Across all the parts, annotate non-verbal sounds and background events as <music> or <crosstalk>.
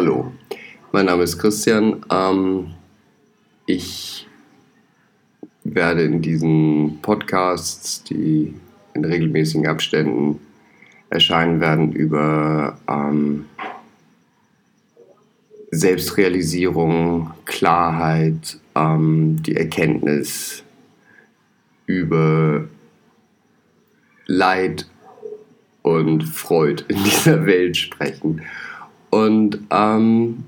Hallo, mein Name ist Christian. Ähm, ich werde in diesen Podcasts, die in regelmäßigen Abständen erscheinen werden, über ähm, Selbstrealisierung, Klarheit, ähm, die Erkenntnis über Leid und Freud in dieser Welt sprechen. Und ähm,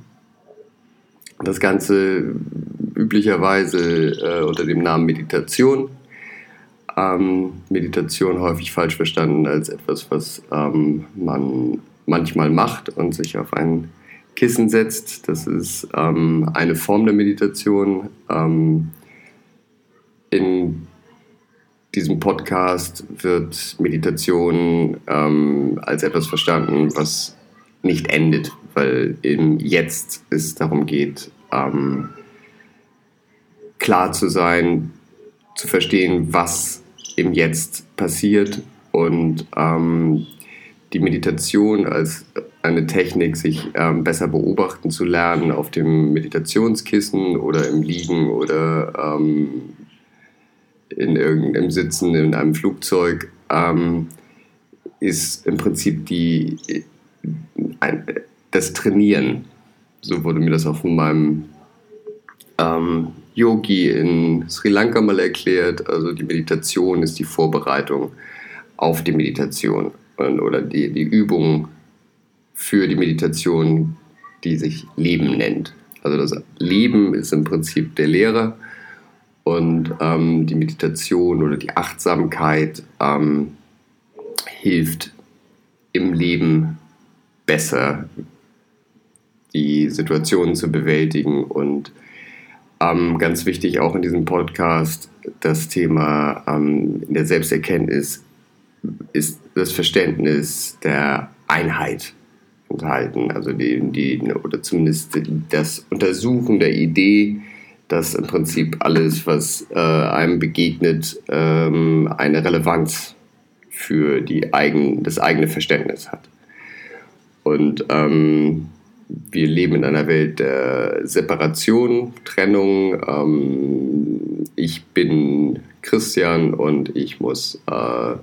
das Ganze üblicherweise äh, unter dem Namen Meditation. Ähm, Meditation häufig falsch verstanden als etwas, was ähm, man manchmal macht und sich auf ein Kissen setzt. Das ist ähm, eine Form der Meditation. Ähm, in diesem Podcast wird Meditation ähm, als etwas verstanden, was nicht endet, weil im Jetzt es darum geht, ähm, klar zu sein, zu verstehen, was im Jetzt passiert und ähm, die Meditation als eine Technik, sich ähm, besser beobachten zu lernen auf dem Meditationskissen oder im Liegen oder ähm, in irgendeinem Sitzen in einem Flugzeug, ähm, ist im Prinzip die, ein, das Trainieren. So wurde mir das auch von meinem ähm, Yogi in Sri Lanka mal erklärt. Also die Meditation ist die Vorbereitung auf die Meditation und, oder die, die Übung für die Meditation, die sich Leben nennt. Also das Leben ist im Prinzip der Lehrer und ähm, die Meditation oder die Achtsamkeit ähm, hilft im Leben besser die Situationen zu bewältigen und ähm, ganz wichtig auch in diesem Podcast das Thema ähm, der Selbsterkenntnis ist das Verständnis der Einheit enthalten, also die, die oder zumindest das Untersuchen der Idee, dass im Prinzip alles, was äh, einem begegnet, ähm, eine Relevanz für die eigen, das eigene Verständnis hat. Und ähm, wir leben in einer Welt der Separation, Trennung. Ähm, ich bin Christian und ich muss äh,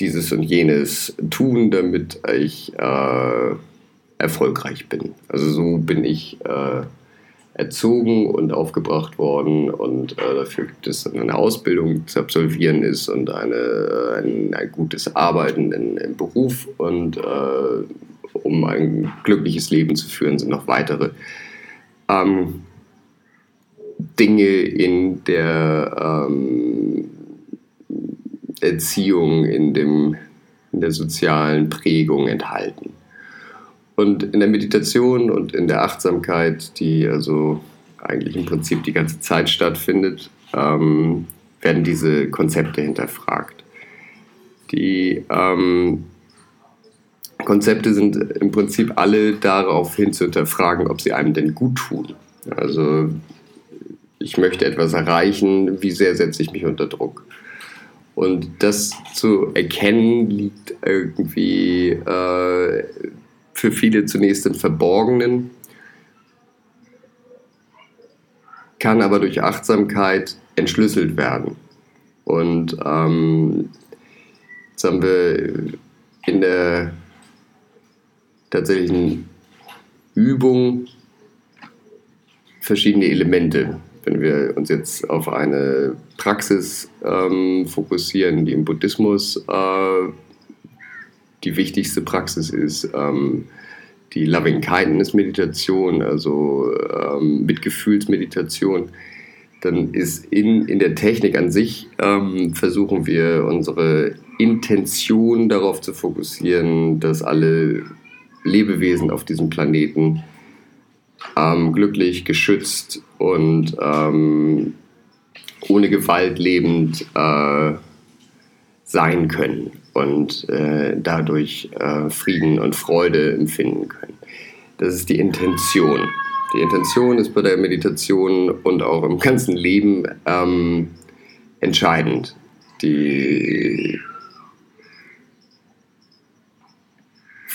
dieses und jenes tun, damit ich äh, erfolgreich bin. Also so bin ich äh, erzogen und aufgebracht worden und äh, dafür gibt es eine Ausbildung zu absolvieren ist und eine, ein, ein gutes Arbeiten in, im Beruf und äh, um ein glückliches Leben zu führen, sind noch weitere ähm, Dinge in der ähm, Erziehung, in, dem, in der sozialen Prägung enthalten. Und in der Meditation und in der Achtsamkeit, die also eigentlich im Prinzip die ganze Zeit stattfindet, ähm, werden diese Konzepte hinterfragt. Die ähm, Konzepte sind im Prinzip alle darauf hin zu hinterfragen, ob sie einem denn gut tun. Also ich möchte etwas erreichen, wie sehr setze ich mich unter Druck? Und das zu erkennen liegt irgendwie äh, für viele zunächst im Verborgenen, kann aber durch Achtsamkeit entschlüsselt werden. Und ähm, jetzt haben wir in der tatsächlichen Übung verschiedene Elemente. Wenn wir uns jetzt auf eine Praxis ähm, fokussieren, die im Buddhismus äh, die wichtigste Praxis ist, ähm, die Loving Kindness Meditation, also ähm, Mitgefühlsmeditation, dann ist in, in der Technik an sich, ähm, versuchen wir unsere Intention darauf zu fokussieren, dass alle Lebewesen auf diesem Planeten ähm, glücklich, geschützt und ähm, ohne Gewalt lebend äh, sein können und äh, dadurch äh, Frieden und Freude empfinden können. Das ist die Intention. Die Intention ist bei der Meditation und auch im ganzen Leben ähm, entscheidend. Die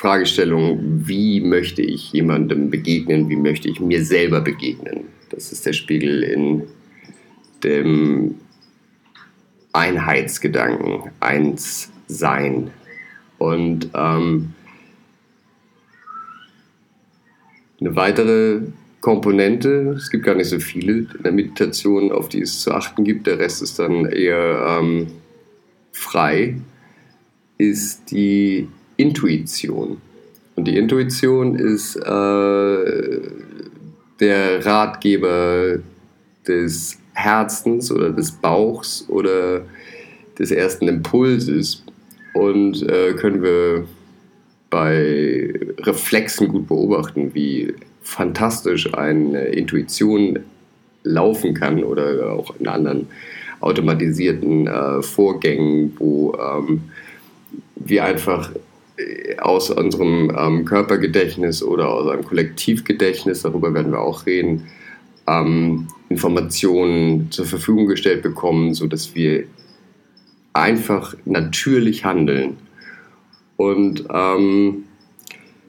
Fragestellung, wie möchte ich jemandem begegnen, wie möchte ich mir selber begegnen. Das ist der Spiegel in dem Einheitsgedanken, eins sein. Und ähm, eine weitere Komponente, es gibt gar nicht so viele in der Meditation, auf die es zu achten gibt, der Rest ist dann eher ähm, frei, ist die Intuition. Und die Intuition ist äh, der Ratgeber des Herzens oder des Bauchs oder des ersten Impulses und äh, können wir bei Reflexen gut beobachten, wie fantastisch eine Intuition laufen kann oder auch in anderen automatisierten äh, Vorgängen, wo ähm, wir einfach aus unserem ähm, Körpergedächtnis oder aus einem Kollektivgedächtnis, darüber werden wir auch reden, ähm, Informationen zur Verfügung gestellt bekommen, sodass wir einfach natürlich handeln. Und ähm,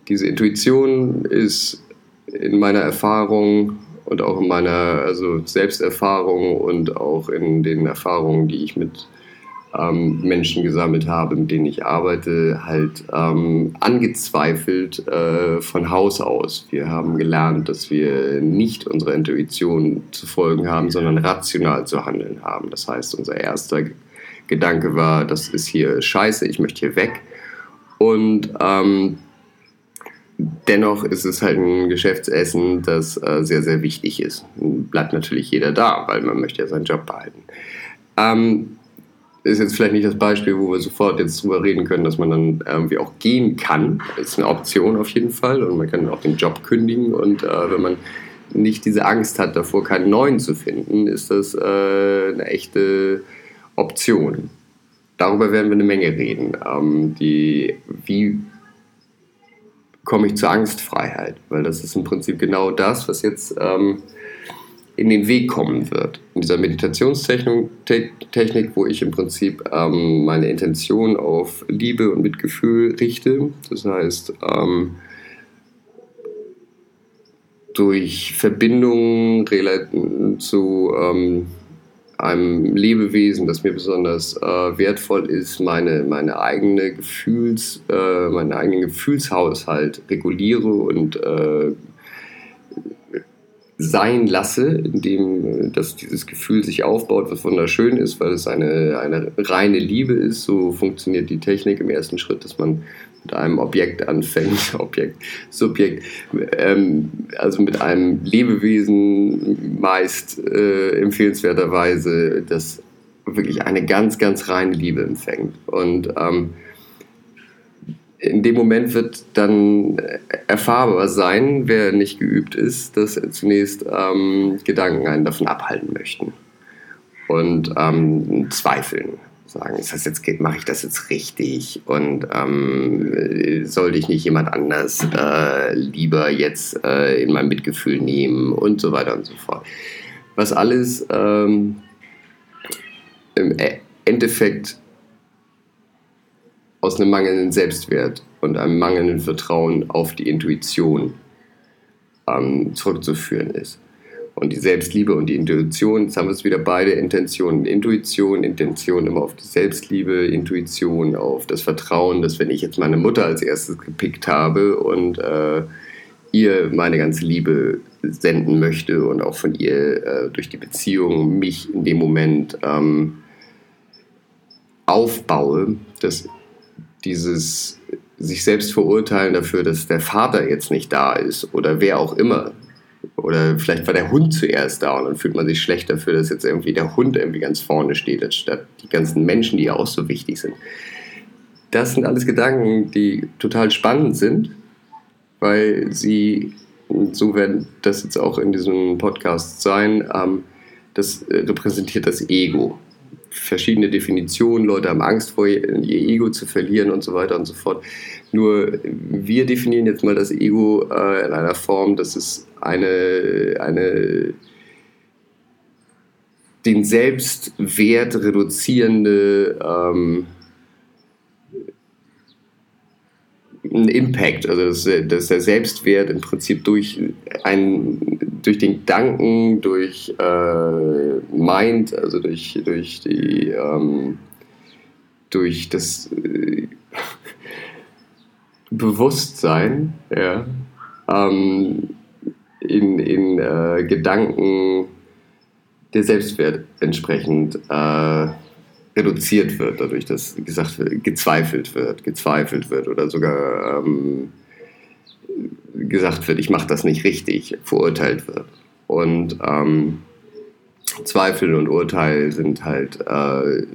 diese Intuition ist in meiner Erfahrung und auch in meiner also Selbsterfahrung und auch in den Erfahrungen, die ich mit ähm, Menschen gesammelt habe, mit denen ich arbeite, halt ähm, angezweifelt äh, von Haus aus. Wir haben gelernt, dass wir nicht unserer Intuition zu folgen haben, sondern rational zu handeln haben. Das heißt, unser erster Gedanke war, das ist hier scheiße, ich möchte hier weg. Und ähm, dennoch ist es halt ein Geschäftsessen, das äh, sehr, sehr wichtig ist. Bleibt natürlich jeder da, weil man möchte ja seinen Job behalten. Ähm, ist jetzt vielleicht nicht das Beispiel, wo wir sofort jetzt drüber reden können, dass man dann irgendwie auch gehen kann. Das ist eine Option auf jeden Fall und man kann auch den Job kündigen und äh, wenn man nicht diese Angst hat davor, keinen neuen zu finden, ist das äh, eine echte Option. Darüber werden wir eine Menge reden. Ähm, die, wie komme ich zur Angstfreiheit? Weil das ist im Prinzip genau das, was jetzt ähm, in den Weg kommen wird. In dieser Meditationstechnik, Technik, wo ich im Prinzip ähm, meine Intention auf Liebe und Mitgefühl richte. Das heißt, ähm, durch Verbindung zu ähm, einem Lebewesen, das mir besonders äh, wertvoll ist, meine, meine eigene Gefühls, äh, meinen eigenen Gefühlshaushalt reguliere und äh, sein lasse, indem äh, dass dieses Gefühl sich aufbaut, was wunderschön ist, weil es eine, eine reine Liebe ist. So funktioniert die Technik im ersten Schritt, dass man mit einem Objekt anfängt, <laughs> Objekt, Subjekt, ähm, also mit einem Lebewesen meist äh, empfehlenswerterweise, das wirklich eine ganz, ganz reine Liebe empfängt. Und ähm, in dem Moment wird dann erfahrbar sein, wer nicht geübt ist, dass zunächst ähm, Gedanken einen davon abhalten möchten und ähm, zweifeln. Sagen, ist das jetzt, mache ich das jetzt richtig und ähm, sollte ich nicht jemand anders äh, lieber jetzt äh, in mein Mitgefühl nehmen und so weiter und so fort. Was alles ähm, im Endeffekt aus einem mangelnden Selbstwert und einem mangelnden Vertrauen auf die Intuition ähm, zurückzuführen ist. Und die Selbstliebe und die Intuition, jetzt haben wir es wieder beide Intentionen. Intuition, Intention immer auf die Selbstliebe, Intuition auf das Vertrauen, dass wenn ich jetzt meine Mutter als erstes gepickt habe und äh, ihr meine ganze Liebe senden möchte und auch von ihr äh, durch die Beziehung mich in dem Moment ähm, aufbaue, dass dieses sich selbst verurteilen dafür, dass der Vater jetzt nicht da ist oder wer auch immer. Oder vielleicht war der Hund zuerst da und dann fühlt man sich schlecht dafür, dass jetzt irgendwie der Hund irgendwie ganz vorne steht, anstatt die ganzen Menschen, die ja auch so wichtig sind. Das sind alles Gedanken, die total spannend sind, weil sie, so werden das jetzt auch in diesem Podcast sein, ähm, das repräsentiert das Ego verschiedene Definitionen, Leute haben Angst vor ihr Ego zu verlieren und so weiter und so fort. Nur wir definieren jetzt mal das Ego äh, in einer Form, dass es eine, eine den Selbstwert reduzierende ähm, ein Impact, also dass, dass, der Selbstwert im Prinzip durch, ein, durch den Gedanken, durch äh, Mind, also durch, durch, die, ähm, durch das äh, <laughs> Bewusstsein, ja, ähm, in, in äh, Gedanken der Selbstwert entsprechend äh, reduziert wird, dadurch, dass gesagt wird, gezweifelt wird, gezweifelt wird oder sogar ähm, gesagt wird, ich mache das nicht richtig, verurteilt wird. Und ähm, Zweifel und Urteil sind halt äh,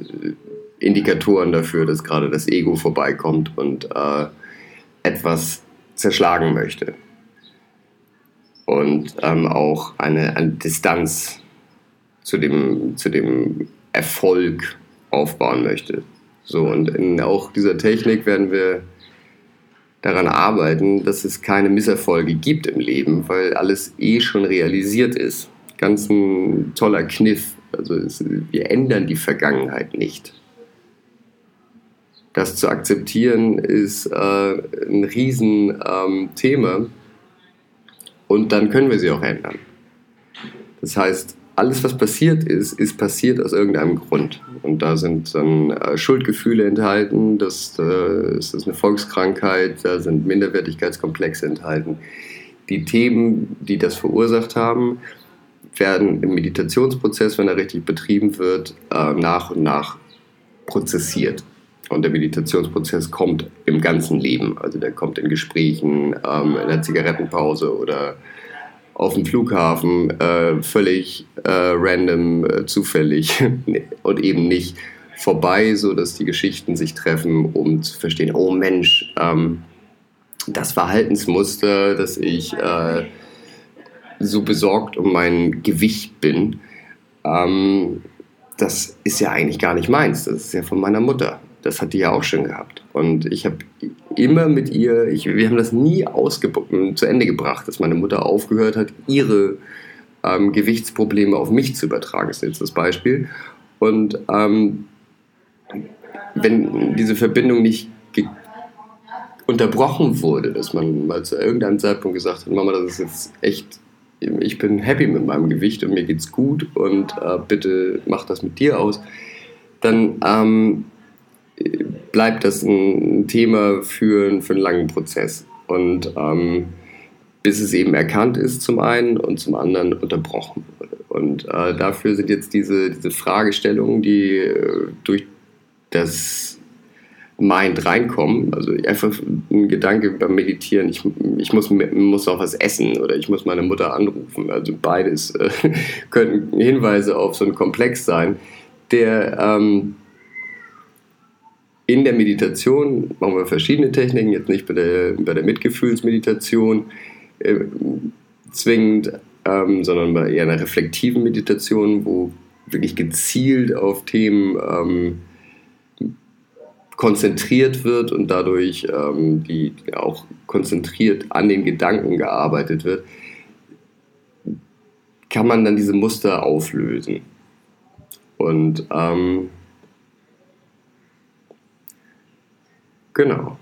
Indikatoren dafür, dass gerade das Ego vorbeikommt und äh, etwas zerschlagen möchte. Und ähm, auch eine, eine Distanz zu dem, zu dem Erfolg aufbauen möchte. So, und in auch dieser Technik werden wir daran arbeiten, dass es keine Misserfolge gibt im Leben, weil alles eh schon realisiert ist. Ganz ein toller Kniff. Also es, wir ändern die Vergangenheit nicht. Das zu akzeptieren ist äh, ein Riesenthema ähm, und dann können wir sie auch ändern. Das heißt, alles, was passiert ist, ist passiert aus irgendeinem Grund. Und da sind dann äh, Schuldgefühle enthalten, das, äh, ist eine Volkskrankheit, da sind Minderwertigkeitskomplexe enthalten. Die Themen, die das verursacht haben, werden im Meditationsprozess, wenn er richtig betrieben wird, äh, nach und nach prozessiert. Und der Meditationsprozess kommt im ganzen Leben. Also der kommt in Gesprächen, ähm, in der Zigarettenpause oder auf dem Flughafen äh, völlig äh, random, äh, zufällig <laughs> und eben nicht vorbei, so dass die Geschichten sich treffen, um zu verstehen, oh Mensch, ähm, das Verhaltensmuster, dass ich äh, so besorgt um mein Gewicht bin, ähm, das ist ja eigentlich gar nicht meins, das ist ja von meiner Mutter. Das hat die ja auch schon gehabt. Und ich habe immer mit ihr, ich, wir haben das nie zu Ende gebracht, dass meine Mutter aufgehört hat, ihre ähm, Gewichtsprobleme auf mich zu übertragen, ist jetzt das Beispiel. Und ähm, wenn diese Verbindung nicht unterbrochen wurde, dass man mal zu irgendeinem Zeitpunkt gesagt hat, Mama, das ist jetzt echt, ich bin happy mit meinem Gewicht und mir geht's gut und äh, bitte mach das mit dir aus, dann ähm, bleibt das ein Thema für, für einen langen Prozess. Und ähm, bis es eben erkannt ist zum einen und zum anderen unterbrochen wurde. Und äh, dafür sind jetzt diese, diese Fragestellungen, die äh, durch das Mind reinkommen, also einfach ein Gedanke beim Meditieren, ich, ich muss, muss auch was essen oder ich muss meine Mutter anrufen. Also beides äh, <laughs> können Hinweise auf so einen Komplex sein, der ähm, in der Meditation machen wir verschiedene Techniken, jetzt nicht bei der, bei der Mitgefühlsmeditation äh, zwingend, ähm, sondern bei eher einer reflektiven Meditation, wo wirklich gezielt auf Themen ähm, konzentriert wird und dadurch ähm, die, auch konzentriert an den Gedanken gearbeitet wird, kann man dann diese Muster auflösen. Und ähm, Genau.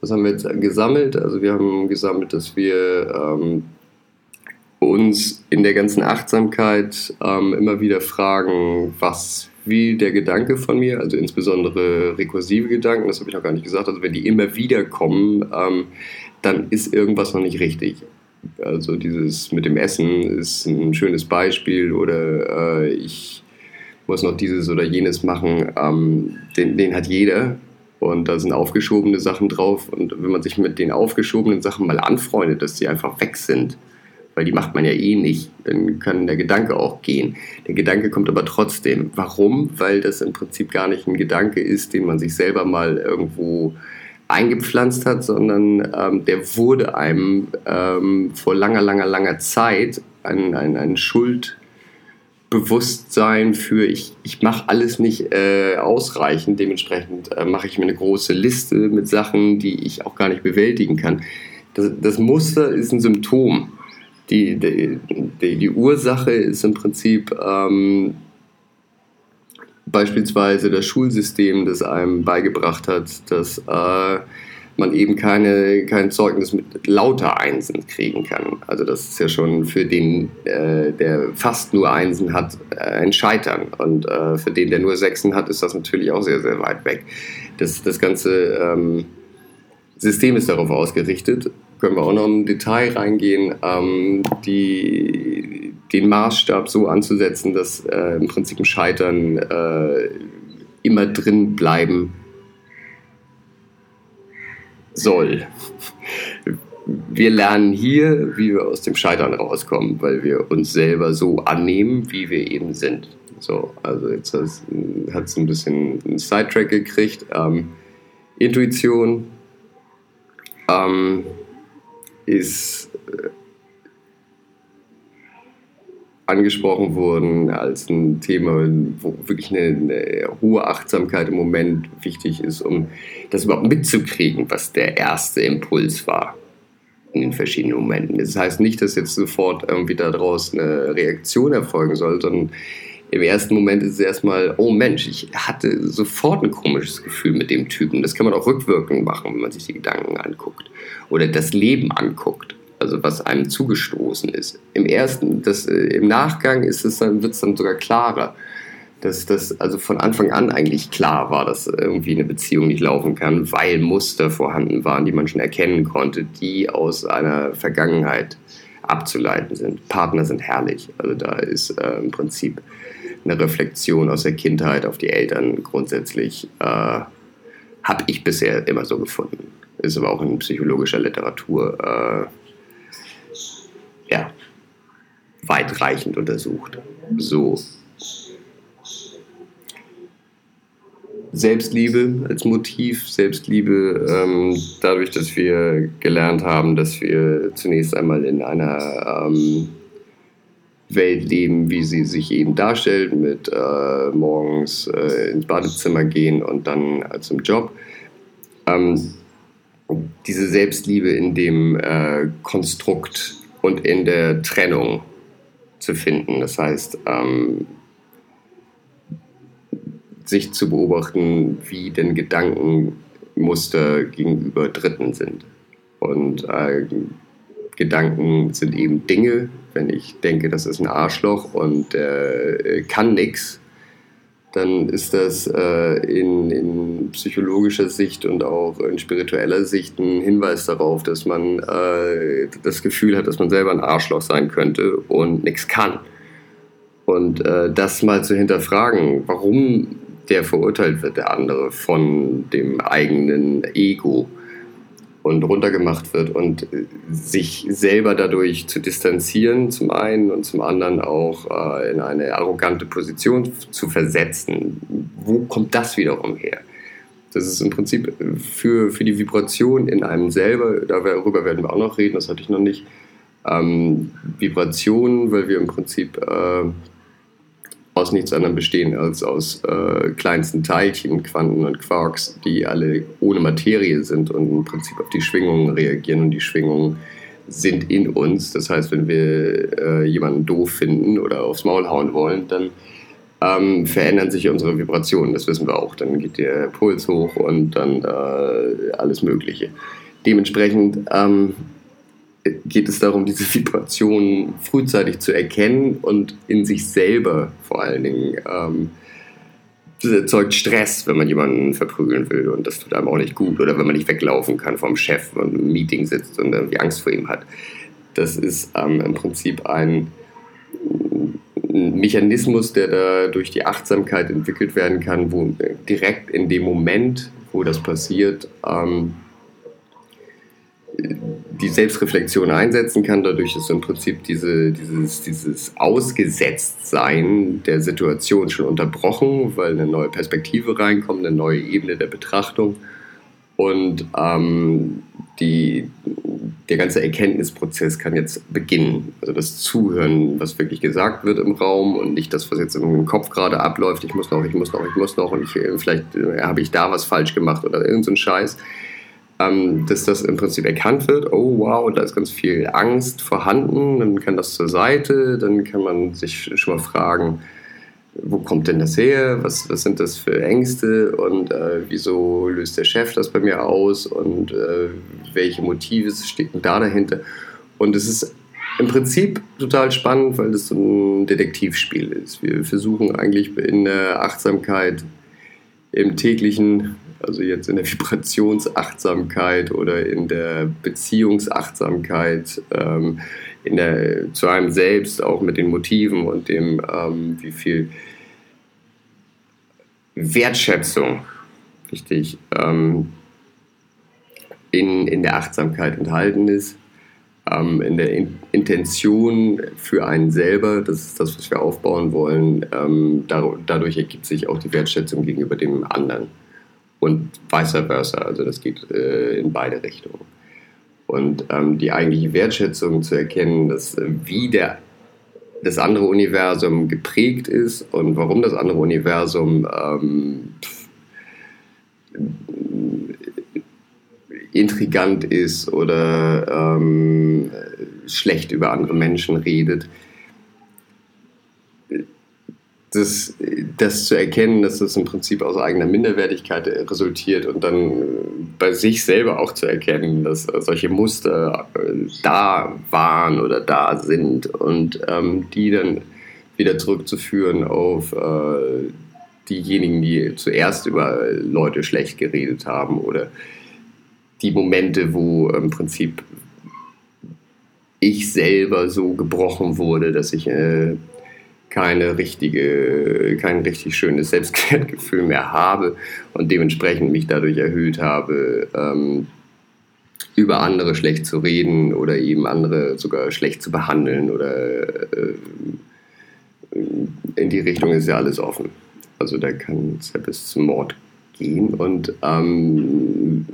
Was haben wir jetzt gesammelt? Also wir haben gesammelt, dass wir ähm, uns in der ganzen Achtsamkeit ähm, immer wieder fragen, was will der Gedanke von mir, also insbesondere rekursive Gedanken, das habe ich noch gar nicht gesagt, also wenn die immer wieder kommen, ähm, dann ist irgendwas noch nicht richtig. Also dieses mit dem Essen ist ein schönes Beispiel oder äh, ich muss noch dieses oder jenes machen, ähm, den, den hat jeder. Und da sind aufgeschobene Sachen drauf. Und wenn man sich mit den aufgeschobenen Sachen mal anfreundet, dass die einfach weg sind, weil die macht man ja eh nicht, dann kann der Gedanke auch gehen. Der Gedanke kommt aber trotzdem. Warum? Weil das im Prinzip gar nicht ein Gedanke ist, den man sich selber mal irgendwo eingepflanzt hat, sondern ähm, der wurde einem ähm, vor langer, langer, langer Zeit ein, ein, ein Schuld, Bewusstsein für, ich, ich mache alles nicht äh, ausreichend, dementsprechend äh, mache ich mir eine große Liste mit Sachen, die ich auch gar nicht bewältigen kann. Das, das Muster ist ein Symptom. Die, die, die, die Ursache ist im Prinzip ähm, beispielsweise das Schulsystem, das einem beigebracht hat, dass äh, man eben keine, kein Zeugnis mit lauter Einsen kriegen kann. Also das ist ja schon für den, äh, der fast nur Einsen hat, äh, ein Scheitern. Und äh, für den, der nur Sechsen hat, ist das natürlich auch sehr, sehr weit weg. Das, das ganze ähm, System ist darauf ausgerichtet, können wir auch noch im Detail reingehen, ähm, die, den Maßstab so anzusetzen, dass äh, im Prinzip ein Scheitern äh, immer drin bleiben soll. Wir lernen hier, wie wir aus dem Scheitern rauskommen, weil wir uns selber so annehmen, wie wir eben sind. So, also jetzt hat es ein bisschen einen Sidetrack gekriegt. Ähm, Intuition ähm, ist äh, angesprochen worden als ein Thema, wo wirklich eine, eine, hohe Achtsamkeit im Moment wichtig ist, um das überhaupt mitzukriegen, was der erste Impuls war in den verschiedenen Momenten. Das heißt nicht, dass jetzt sofort irgendwie daraus eine Reaktion erfolgen soll, sondern im ersten Moment ist es erstmal, oh Mensch, ich hatte sofort ein komisches Gefühl mit dem Typen. Das kann man auch rückwirkend machen, wenn man sich die Gedanken anguckt oder das Leben anguckt also was einem zugestoßen ist. Im ersten, das, äh, im Nachgang ist es dann, wird es dann sogar klarer, dass das also von Anfang an eigentlich klar war, dass irgendwie eine Beziehung nicht laufen kann, weil Muster vorhanden waren, die man schon erkennen konnte, die aus einer Vergangenheit abzuleiten sind. Partner sind herrlich. Also da ist äh, im Prinzip eine Reflexion aus der Kindheit auf die Eltern grundsätzlich, äh, habe ich bisher immer so gefunden. Ist aber auch in psychologischer Literatur äh, ja, weitreichend untersucht. So. Selbstliebe als Motiv, Selbstliebe ähm, dadurch, dass wir gelernt haben, dass wir zunächst einmal in einer ähm, Welt leben, wie sie sich eben darstellt, mit äh, morgens äh, ins Badezimmer gehen und dann äh, zum Job. Ähm, diese Selbstliebe in dem äh, Konstrukt und in der Trennung zu finden. Das heißt, ähm, sich zu beobachten, wie denn Gedankenmuster gegenüber Dritten sind. Und äh, Gedanken sind eben Dinge. Wenn ich denke, das ist ein Arschloch und äh, kann nichts, dann ist das äh, in, in, psychologischer Sicht und auch in spiritueller Sicht ein Hinweis darauf, dass man äh, das Gefühl hat, dass man selber ein Arschloch sein könnte und nichts kann. Und äh, das mal zu hinterfragen, warum der verurteilt wird, der andere, von dem eigenen Ego und runtergemacht wird und sich selber dadurch zu distanzieren, zum einen und zum anderen auch äh, in eine arrogante Position zu versetzen. Wo kommt das wiederum her? Das ist im Prinzip für, für die Vibration in einem selber, darüber werden wir auch noch reden, das hatte ich noch nicht, ähm, Vibrationen, weil wir im Prinzip äh, aus nichts anderem bestehen als aus äh, kleinsten Teilchen, Quanten und Quarks, die alle ohne Materie sind und im Prinzip auf die Schwingungen reagieren und die Schwingungen sind in uns. Das heißt, wenn wir äh, jemanden doof finden oder aufs Maul hauen wollen, dann ähm, verändern sich unsere Vibrationen. Das wissen wir auch. Dann geht der Puls hoch und dann äh, alles Mögliche. Dementsprechend ähm, geht es darum, diese Vibrationen frühzeitig zu erkennen und in sich selber vor allen Dingen. Ähm, das erzeugt Stress, wenn man jemanden verprügeln will und das tut einem auch nicht gut. Oder wenn man nicht weglaufen kann vom Chef und im Meeting sitzt und irgendwie Angst vor ihm hat. Das ist ähm, im Prinzip ein, Mechanismus, der da durch die Achtsamkeit entwickelt werden kann, wo direkt in dem Moment, wo das passiert, ähm, die Selbstreflexion einsetzen kann. Dadurch ist im Prinzip diese, dieses, dieses Ausgesetztsein der Situation schon unterbrochen, weil eine neue Perspektive reinkommt, eine neue Ebene der Betrachtung. Und ähm, die, der ganze Erkenntnisprozess kann jetzt beginnen. Also das Zuhören, was wirklich gesagt wird im Raum und nicht das, was jetzt im Kopf gerade abläuft. Ich muss noch, ich muss noch, ich muss noch und ich, vielleicht äh, habe ich da was falsch gemacht oder irgendein so Scheiß ähm, dass das im Prinzip erkannt wird, oh wow, da ist ganz viel Angst vorhanden, dann kann das zur Seite, dann kann man sich schon mal fragen, wo kommt denn das her? Was, was sind das für Ängste? Und äh, wieso löst der Chef das bei mir aus? Und äh, welche Motive stecken da dahinter? Und es ist im Prinzip total spannend, weil das so ein Detektivspiel ist. Wir versuchen eigentlich in der Achtsamkeit im täglichen, also jetzt in der Vibrationsachtsamkeit oder in der Beziehungsachtsamkeit, ähm, in der, zu einem selbst, auch mit den Motiven und dem, ähm, wie viel Wertschätzung, richtig, ähm, in, in der Achtsamkeit enthalten ist, ähm, in der in Intention für einen selber, das ist das, was wir aufbauen wollen, ähm, dadurch ergibt sich auch die Wertschätzung gegenüber dem anderen und vice versa, also das geht äh, in beide Richtungen. Und ähm, die eigentliche Wertschätzung zu erkennen, dass äh, wie der das andere Universum geprägt ist und warum das andere Universum ähm, intrigant ist oder ähm, schlecht über andere Menschen redet. Das, das zu erkennen, dass das im Prinzip aus eigener Minderwertigkeit resultiert und dann bei sich selber auch zu erkennen, dass solche Muster äh, da waren oder da sind und ähm, die dann wieder zurückzuführen auf äh, diejenigen, die zuerst über Leute schlecht geredet haben oder die Momente, wo im Prinzip ich selber so gebrochen wurde, dass ich äh, keine richtige, kein richtig schönes Selbstwertgefühl mehr habe und dementsprechend mich dadurch erhöht habe, ähm, über andere schlecht zu reden oder eben andere sogar schlecht zu behandeln oder äh, in die Richtung ist ja alles offen. Also da kann es ja bis zum Mord gehen und ähm,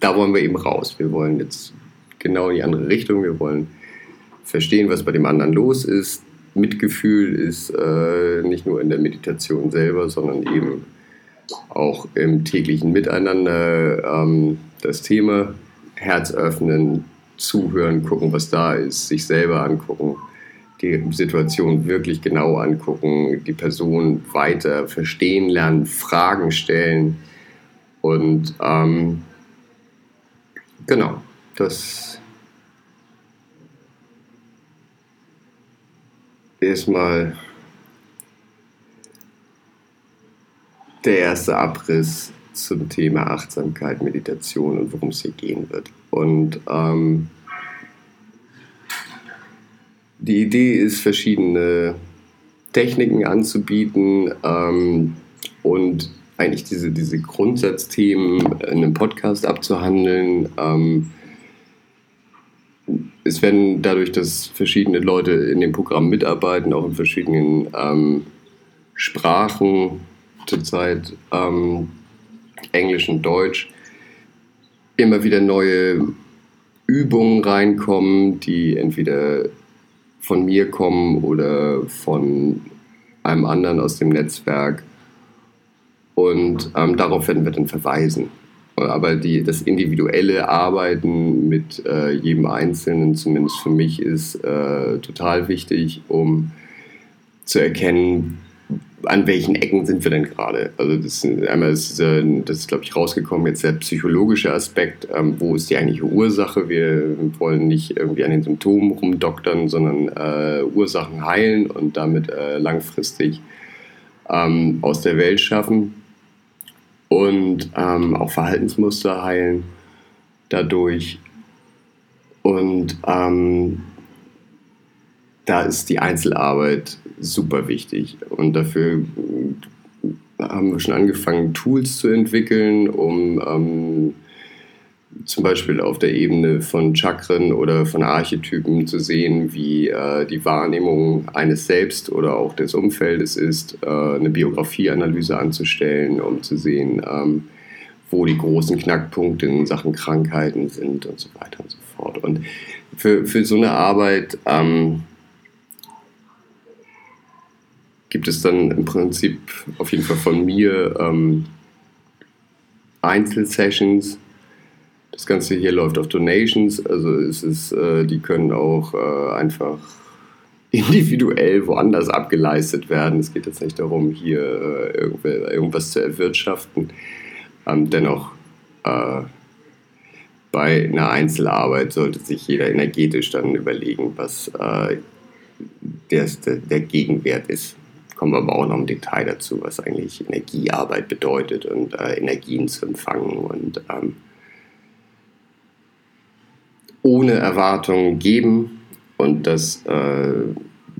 da wollen wir eben raus. Wir wollen jetzt genau in die andere Richtung. Wir wollen verstehen, was bei dem anderen los ist, Mitgefühl ist äh, nicht nur in der Meditation selber, sondern eben auch im täglichen Miteinander ähm, das Thema Herz öffnen, zuhören, gucken, was da ist, sich selber angucken, die Situation wirklich genau angucken, die Person weiter verstehen lernen, Fragen stellen und ähm, genau, das erstmal der erste Abriss zum Thema Achtsamkeit, Meditation und worum es hier gehen wird. Und ähm, die Idee ist, verschiedene Techniken anzubieten ähm, und eigentlich diese, diese Grundsatzthemen in einem Podcast abzuhandeln. Ähm, es werden dadurch, dass verschiedene Leute in dem Programm mitarbeiten, auch in verschiedenen ähm, Sprachen, zurzeit ähm, Englisch und Deutsch, immer wieder neue Übungen reinkommen, die entweder von mir kommen oder von einem anderen aus dem Netzwerk. Und ähm, darauf werden wir dann verweisen. Aber die, das individuelle Arbeiten mit äh, jedem Einzelnen, zumindest für mich, ist äh, total wichtig, um zu erkennen, an welchen Ecken sind wir denn gerade. Also das, einmal ist, das ist, glaube ich, rausgekommen, jetzt der psychologische Aspekt, ähm, wo ist die eigentliche Ursache. Wir wollen nicht irgendwie an den Symptomen rumdoktern, sondern äh, Ursachen heilen und damit äh, langfristig ähm, aus der Welt schaffen und ähm, auch Verhaltensmuster heilen dadurch. Und ähm, da ist die Einzelarbeit super wichtig. Und dafür haben wir schon angefangen, Tools zu entwickeln, um ähm, zum Beispiel auf der Ebene von Chakren oder von Archetypen zu sehen, wie äh, die Wahrnehmung eines Selbst oder auch des Umfeldes ist, äh, eine Biografieanalyse anzustellen, um zu sehen, ähm, wo die großen Knackpunkte in Sachen Krankheiten sind und so weiter und so fort. Und für, für so eine Arbeit ähm, gibt es dann im Prinzip auf jeden Fall von mir ähm, Einzelsessions, das Ganze hier läuft auf Donations, also es ist, äh, die können auch äh, einfach <laughs> individuell woanders abgeleistet werden. Es geht jetzt nicht darum, hier äh, irgendwas zu erwirtschaften. Ähm, dennoch äh, bei einer Einzelarbeit sollte sich jeder energetisch dann überlegen, was äh, der, der Gegenwert ist. Kommen wir aber auch noch im Detail dazu, was eigentlich Energiearbeit bedeutet und äh, Energien zu empfangen und ähm, ohne Erwartungen geben. Und das äh,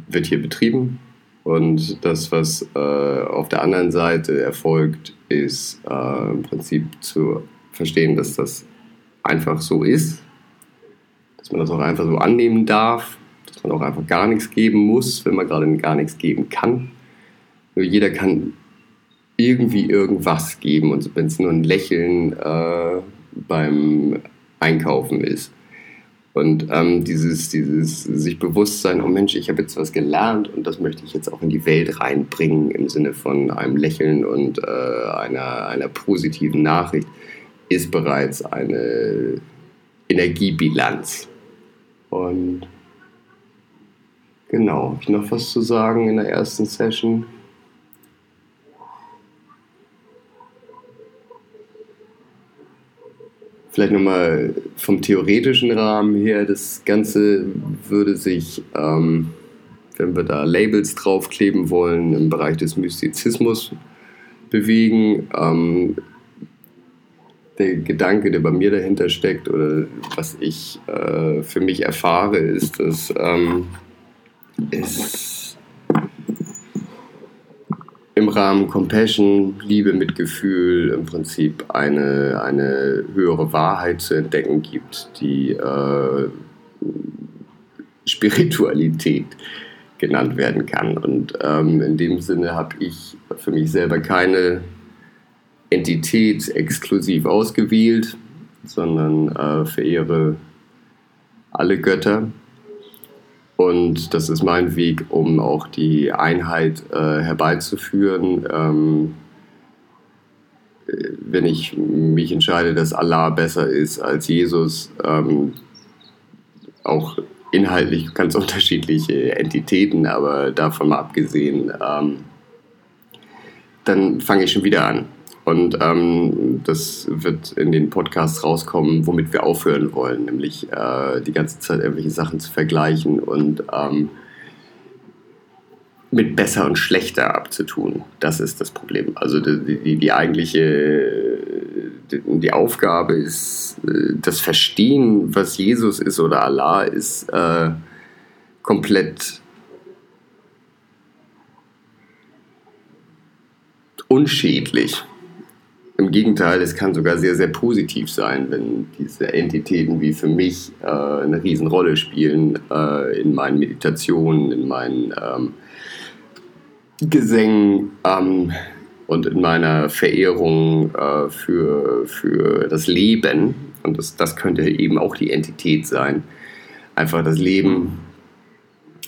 wird hier betrieben. Und das, was äh, auf der anderen Seite erfolgt, ist äh, im Prinzip zu verstehen, dass das einfach so ist, dass man das auch einfach so annehmen darf, dass man auch einfach gar nichts geben muss, wenn man gerade gar nichts geben kann. Nur jeder kann irgendwie irgendwas geben und wenn es nur ein Lächeln äh, beim Einkaufen ist. Und ähm, dieses, dieses sich bewusst sein, oh Mensch, ich habe jetzt was gelernt und das möchte ich jetzt auch in die Welt reinbringen im Sinne von einem Lächeln und äh, einer, einer positiven Nachricht ist bereits eine Energiebilanz. Und genau, habe ich noch was zu sagen in der ersten Session? Vielleicht nochmal vom theoretischen Rahmen her, das Ganze würde sich, ähm, wenn wir da Labels draufkleben wollen, im Bereich des Mystizismus bewegen. Ähm, der Gedanke, der bei mir dahinter steckt oder was ich äh, für mich erfahre, ist, dass ähm, es im Rahmen Compassion, Liebe, Mitgefühl im Prinzip eine, eine höhere Wahrheit zu entdecken gibt, die äh, Spiritualität genannt werden kann. Und ähm, in dem Sinne habe ich für mich selber keine Entität exklusiv ausgewählt, sondern äh, verehre alle Götter. Und das ist mein Weg, um auch die Einheit äh, herbeizuführen. Ähm, wenn ich mich entscheide, dass Allah besser ist als Jesus, ähm, auch inhaltlich ganz <laughs> unterschiedliche Entitäten, aber davon mal abgesehen, ähm, dann fange ich schon wieder an. Und ähm, das wird in den Podcasts rauskommen, womit wir aufhören wollen, nämlich äh, die ganze Zeit irgendwelche Sachen zu vergleichen und ähm, mit besser und schlechter abzutun. Das ist das Problem. Also die, die, die eigentliche die, die, Aufgabe ist, äh, das Verstehen, was Jesus ist oder Allah ist, äh, komplett unschädlich im Gegenteil, es kann sogar sehr, sehr positiv sein, wenn diese Entitäten wie für mich äh, eine Riesenrolle spielen äh, in meinen Meditationen, in meinen ähm, Gesängen ähm, und in meiner Verehrung äh, für, für das Leben. Und das, das könnte eben auch die Entität sein. Einfach das Leben,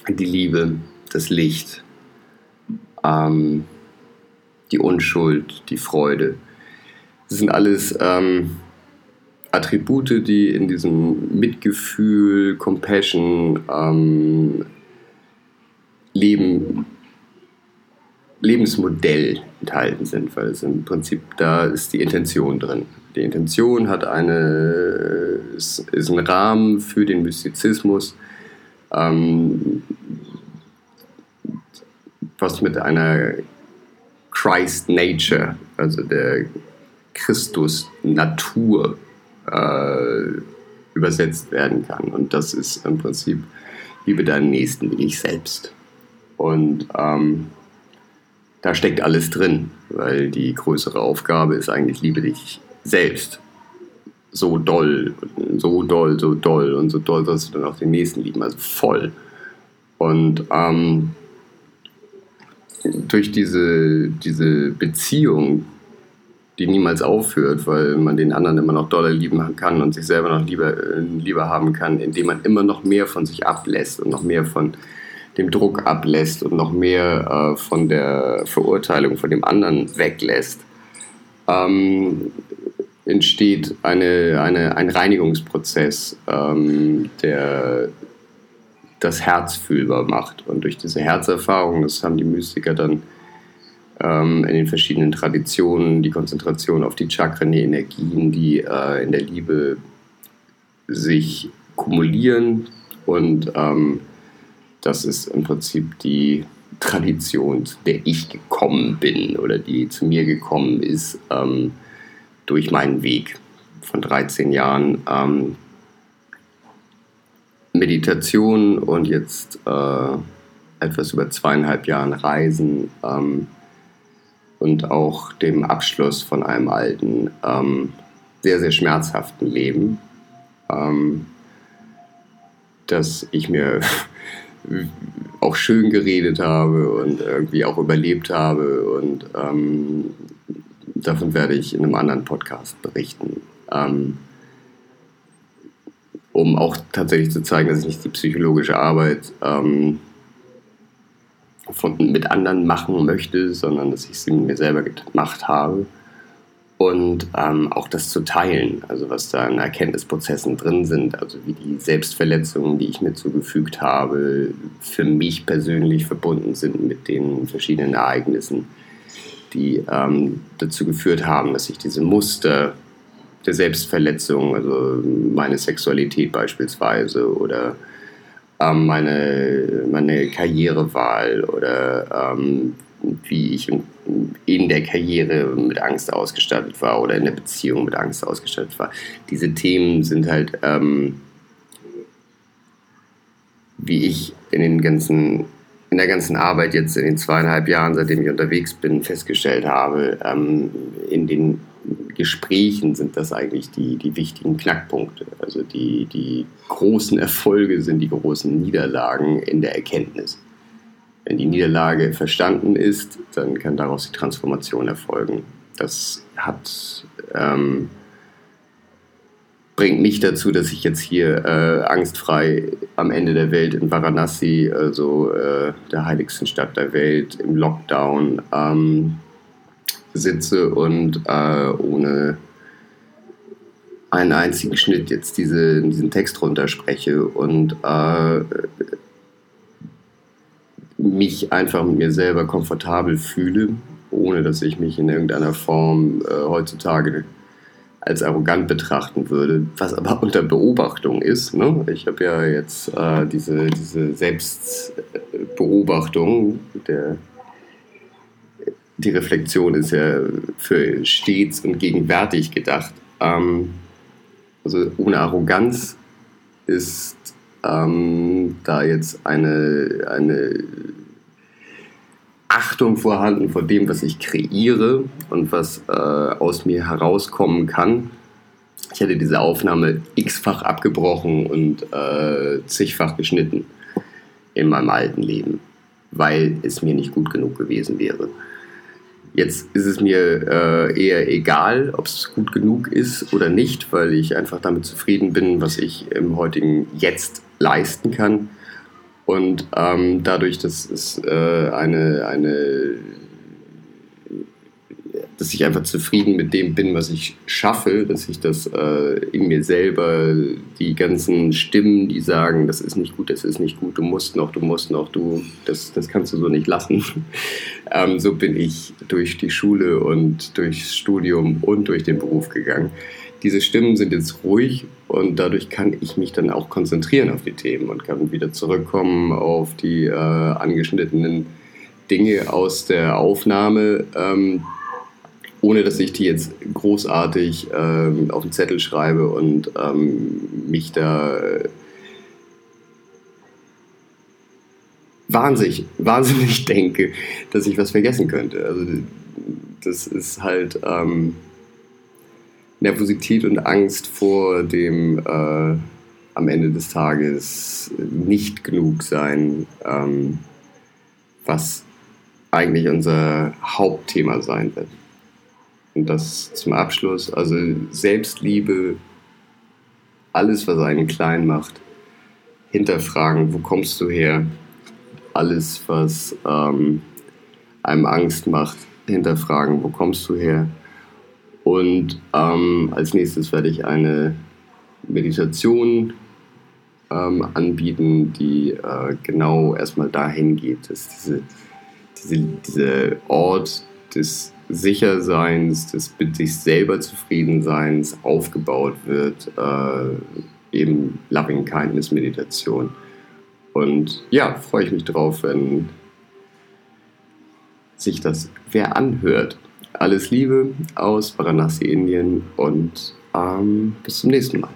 die Liebe, das Licht, ähm, die Unschuld, die Freude das sind alles ähm, Attribute, die in diesem Mitgefühl, Compassion, ähm, Leben, Lebensmodell enthalten sind, weil es im Prinzip da ist die Intention drin. Die Intention hat eine, ist, ist ein Rahmen für den Mystizismus, ähm, was mit einer Christ Nature, also der Christus Natur äh, übersetzt werden kann. Und das ist im Prinzip, liebe deinen Nächsten wie dich selbst. Und ähm, da steckt alles drin, weil die größere Aufgabe ist eigentlich, liebe dich selbst. So doll, so doll, so doll und so doll sollst du dann auch den Nächsten lieben, also voll. Und ähm, durch diese, diese Beziehung die niemals aufhört, weil man den anderen immer noch doller lieben kann und sich selber noch lieber, äh, lieber haben kann, indem man immer noch mehr von sich ablässt und noch mehr von dem Druck ablässt und noch mehr äh, von der Verurteilung von dem anderen weglässt, ähm, entsteht eine, eine, ein Reinigungsprozess, ähm, der das Herz fühlbar macht. Und durch diese Herzerfahrung, das haben die Mystiker dann ähm, in den verschiedenen Traditionen, die Konzentration auf die Chakren, die Energien, die äh, in der Liebe sich kumulieren. Und ähm, das ist im Prinzip die Tradition, zu der ich gekommen bin oder die zu mir gekommen ist ähm, durch meinen Weg von 13 Jahren. Ähm, Meditation und jetzt äh, etwas über zweieinhalb Jahren Reisen ähm, und auch dem Abschluss von einem alten, ähm, sehr, sehr schmerzhaften Leben, ähm, das ich mir <laughs> auch schön geredet habe und irgendwie auch überlebt habe. Und ähm, davon werde ich in einem anderen Podcast berichten. Ähm, um auch tatsächlich zu zeigen, dass ich nicht die psychologische Arbeit ähm, von, mit anderen machen möchte, sondern dass ich sie mir selber gemacht habe. Und ähm, auch das zu teilen, also was da in Erkenntnisprozessen drin sind, also wie die Selbstverletzungen, die ich mir zugefügt habe, für mich persönlich verbunden sind mit den verschiedenen Ereignissen, die ähm, dazu geführt haben, dass ich diese Muster der Selbstverletzung, also meine Sexualität beispielsweise oder ähm, meine, meine Karrierewahl oder ähm, wie ich in, der Karriere mit Angst ausgestattet war oder in der Beziehung mit Angst ausgestattet war. Diese Themen sind halt, ähm, wie ich in den ganzen in der ganzen Arbeit jetzt in den zweieinhalb Jahren, seitdem ich unterwegs bin, festgestellt habe, ähm, in den Gesprächen sind das eigentlich die, die wichtigen Knackpunkte. Also die, die großen Erfolge sind die großen Niederlagen in der Erkenntnis. Wenn die Niederlage verstanden ist, dann kann daraus die Transformation erfolgen. Das hat, ähm, bringt mich dazu, dass ich jetzt hier äh, angstfrei am Ende der Welt in Varanasi, also äh, der heiligsten Stadt der Welt, im Lockdown, ähm, sitze und äh, ohne einen einzigen Schnitt jetzt diese, diesen Text runterspreche und äh, mich einfach mit mir selber komfortabel fühle, ohne dass ich mich in irgendeiner Form äh, heutzutage als arrogant betrachten würde, was aber unter Beobachtung ist. Ne? Ich habe ja jetzt äh, diese, diese Selbstbeobachtung der die Reflexion ist ja für stets und gegenwärtig gedacht. Ähm, also ohne Arroganz ist ähm, da jetzt eine, eine Achtung vorhanden vor dem, was ich kreiere und was äh, aus mir herauskommen kann. Ich hätte diese Aufnahme x-fach abgebrochen und äh, zigfach geschnitten in meinem alten Leben, weil es mir nicht gut genug gewesen wäre. Jetzt ist es mir äh, eher egal, ob es gut genug ist oder nicht, weil ich einfach damit zufrieden bin, was ich im heutigen Jetzt leisten kann. Und ähm, dadurch, dass es äh, eine, eine dass ich einfach zufrieden mit dem bin, was ich schaffe, dass ich das äh, in mir selber, die ganzen Stimmen, die sagen, das ist nicht gut, das ist nicht gut, du musst noch, du musst noch, du, das, das kannst du so nicht lassen. <laughs> ähm, so bin ich durch die Schule und durchs Studium und durch den Beruf gegangen. Diese Stimmen sind jetzt ruhig und dadurch kann ich mich dann auch konzentrieren auf die Themen und kann wieder zurückkommen auf die äh, angeschnittenen Dinge aus der Aufnahme, ähm, ohne dass ich die jetzt großartig ähm, auf den Zettel schreibe und ähm, mich da wahnsinnig, wahnsinnig <laughs> denke, dass ich was vergessen könnte. Also das ist halt ähm, Nervosität und Angst vor dem äh, am Ende des Tages nicht genug sein, ähm, was eigentlich unser Hauptthema sein wird. Und das zum Abschluss, also Selbstliebe, alles, was einen klein macht, hinterfragen, wo kommst du her? Alles, was ähm, einem Angst macht, hinterfragen, wo kommst du her? Und ähm, als nächstes werde ich eine Meditation ähm, anbieten, die äh, genau erstmal dahin geht, dass diese, diese, dieser Ort des Sicherseins, des mit sich selber Zufriedenseins aufgebaut wird, äh, eben Loving Kindness Meditation. Und ja, freue ich mich drauf, wenn sich das wer anhört. Alles Liebe aus Varanasi, Indien und ähm, bis zum nächsten Mal.